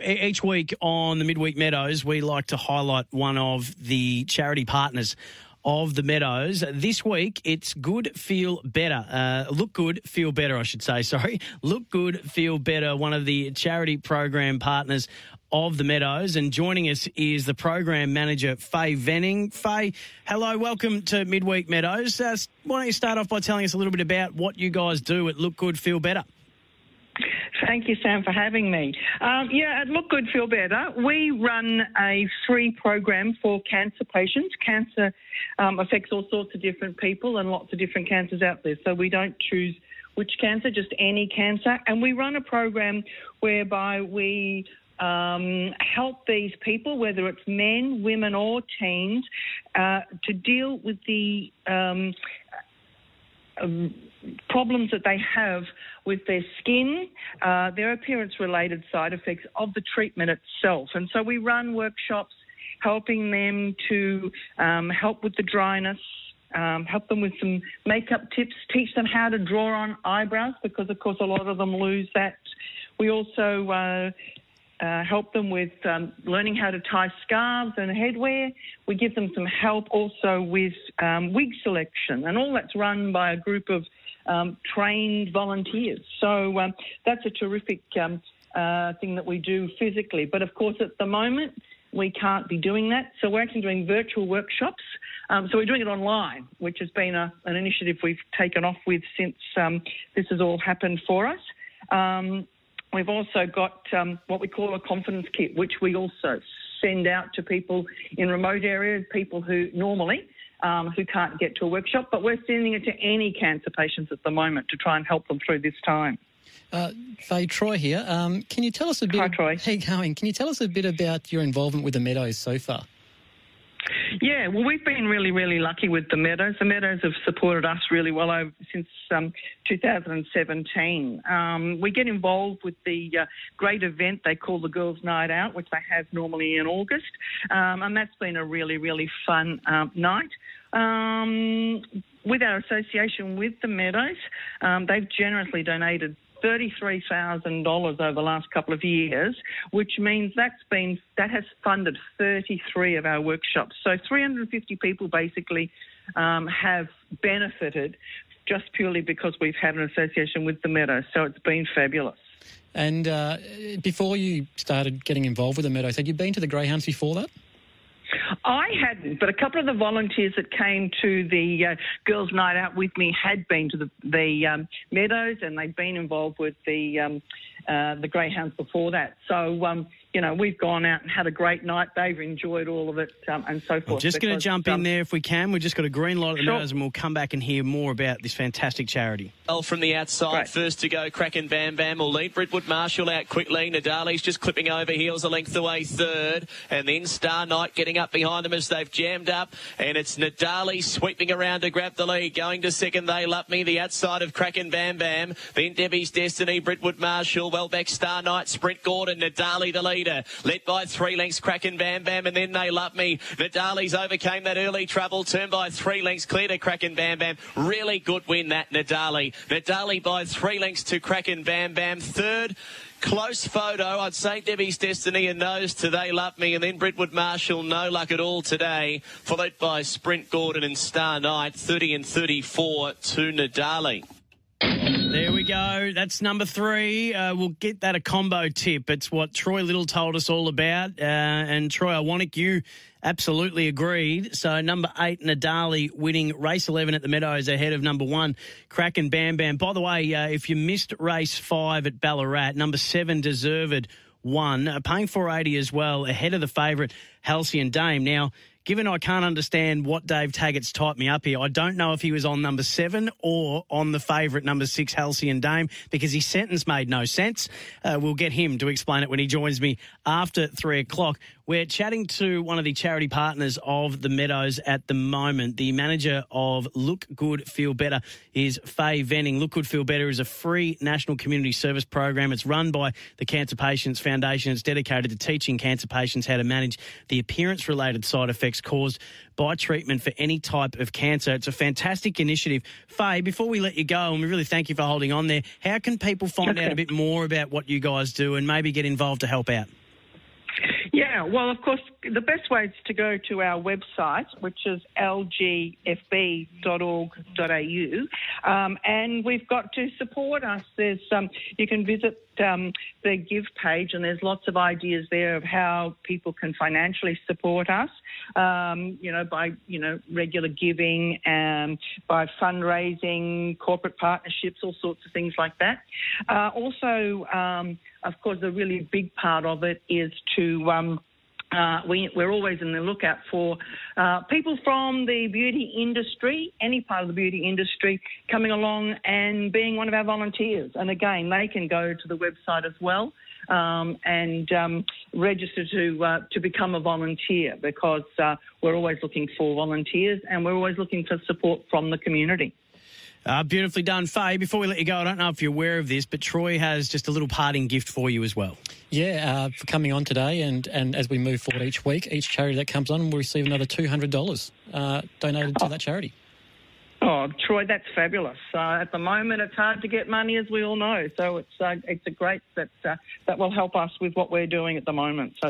each week on the Midweek Meadows, we like to highlight one of the charity partners of the Meadows. This week, it's Good, Feel Better. Uh, look good, feel better, I should say. Sorry. Look good, feel better. One of the charity program partners of the Meadows. And joining us is the program manager, Faye Venning. Faye, hello, welcome to Midweek Meadows. Uh, why don't you start off by telling us a little bit about what you guys do at Look Good, Feel Better? Thank you, Sam, for having me. Um, yeah, Look Good, Feel Better, we run a free program for cancer patients. Cancer um, affects all sorts of different people and lots of different cancers out there. So we don't choose which cancer, just any cancer. And we run a program whereby we um, help these people, whether it's men, women, or teens, uh, to deal with the um, um, problems that they have with their skin, uh, their appearance related side effects of the treatment itself. And so we run workshops helping them to um, help with the dryness. Um, help them with some makeup tips, teach them how to draw on eyebrows because, of course, a lot of them lose that. We also uh, uh, help them with um, learning how to tie scarves and headwear. We give them some help also with um, wig selection, and all that's run by a group of um, trained volunteers. So um, that's a terrific um, uh, thing that we do physically. But of course, at the moment, we can't be doing that. So we're actually doing virtual workshops. Um, so we're doing it online, which has been a, an initiative we've taken off with since um, this has all happened for us. Um, we've also got um, what we call a confidence kit, which we also send out to people in remote areas, people who normally um, who can't get to a workshop, but we're sending it to any cancer patients at the moment to try and help them through this time. Uh, Faye Troy here. Um, can you tell us a bit? Hi, Troy. You going? Can you tell us a bit about your involvement with the Meadows so far? Yeah, well, we've been really, really lucky with the Meadows. The Meadows have supported us really well over, since um, 2017. Um, we get involved with the uh, great event they call the Girls' Night Out, which they have normally in August, um, and that's been a really, really fun um, night. Um, with our association with the Meadows, um, they've generously donated $33,000 over the last couple of years, which means that's been that has funded 33 of our workshops. So 350 people basically um, have benefited just purely because we've had an association with the Meadows. So it's been fabulous. And uh, before you started getting involved with the Meadows, had you been to the Greyhounds before that? I hadn't, but a couple of the volunteers that came to the uh, girls' night out with me had been to the, the um, meadows, and they'd been involved with the um, uh, the greyhounds before that. So um, you know, we've gone out and had a great night. They've enjoyed all of it um, and so forth. I'm just going to jump in um, there if we can. We've just got a green light at the Sure. nose, and we'll come back and hear more about this fantastic charity. Well, from the outside, Right. first to go, Kraken Bam Bam will lead. Britwood Marshall out quickly. Nadali's just clipping over heels a length away third. And then Star Knight getting up behind them as they've jammed up. And it's Nadali sweeping around to grab the lead. Going to second, they love me. The outside of Kraken Bam Bam. Then Debbie's Destiny, Britwood Marshall, Welbeck Star Knight, Sprint Gordon, Nadali the leader. Led by three lengths, Kraken Bam Bam. And then they love me. Nadali's overcame that early trouble. turned by three lengths, clear to Kraken Bam Bam. Really good win that, Nadali. Nadali by three lengths to Kraken Bam Bam. Third, close photo. I'd say Debbie's Destiny and Nose to They Love Me. And then Britwood Marshall, no luck at all today. Followed by Sprint Gordon and Star Knight, 30 and 34 to Nadali. There we go. That's number three. Uh, we'll get that a combo tip. It's what Troy Little told us all about. Uh, and Troy Iwanik, you absolutely agreed. So number eight, Nadali winning race 11 at the Meadows ahead of number one, Kraken Bam Bam. By the way, uh, if you missed race five at Ballarat, number seven, Deserved, won, uh, paying 480 as well, ahead of the favourite, Halcyon Dame. Now, given I can't understand what Dave Taggart's typed me up here, I don't know if he was on number seven or on the favourite number six, Halcyon Dame, because his sentence made no sense. Uh, we'll get him to explain it when he joins me after three o'clock. We're chatting to one of the charity partners of the Meadows at the moment. The manager of Look Good, Feel Better is Faye Venning. Look Good, Feel Better is a free national community service program. It's run by the Cancer Patients Foundation. It's dedicated to teaching cancer patients how to manage the appearance related side effects caused by treatment for any type of cancer. It's a fantastic initiative. Faye, before we let you go, and we really thank you for holding on there, how can people find out a bit more about what you guys do and maybe get involved to help out? Yeah, well, of course, the best way is to go to our website, which is lgfb.org.au, um, and we've got to support us. There's um, you can visit um, the Give page, and there's lots of ideas there of how people can financially support us. Um, you know, by you know regular giving, um, by fundraising, corporate partnerships, all sorts of things like that. Uh, also, um, of course, the really big part of it is to uh, we, are always in the lookout for uh, people from the beauty industry, any part of the beauty industry, coming along and being one of our volunteers. And again, they can go to the website as well um, and um, register to uh, to become a volunteer because uh, we're always looking for volunteers and we're always looking for support from the community. Uh, beautifully done, Faye. Before we let you go, I don't know if you're aware of this, but Troy has just a little parting gift for you as well. Yeah, uh, for coming on today, and, and as we move forward each week, each charity that comes on will receive another $200 uh, donated to that charity. Oh, Troy, that's fabulous. Uh, at the moment, it's hard to get money, as we all know. So it's uh, it's a great that uh, that will help us with what we're doing at the moment. So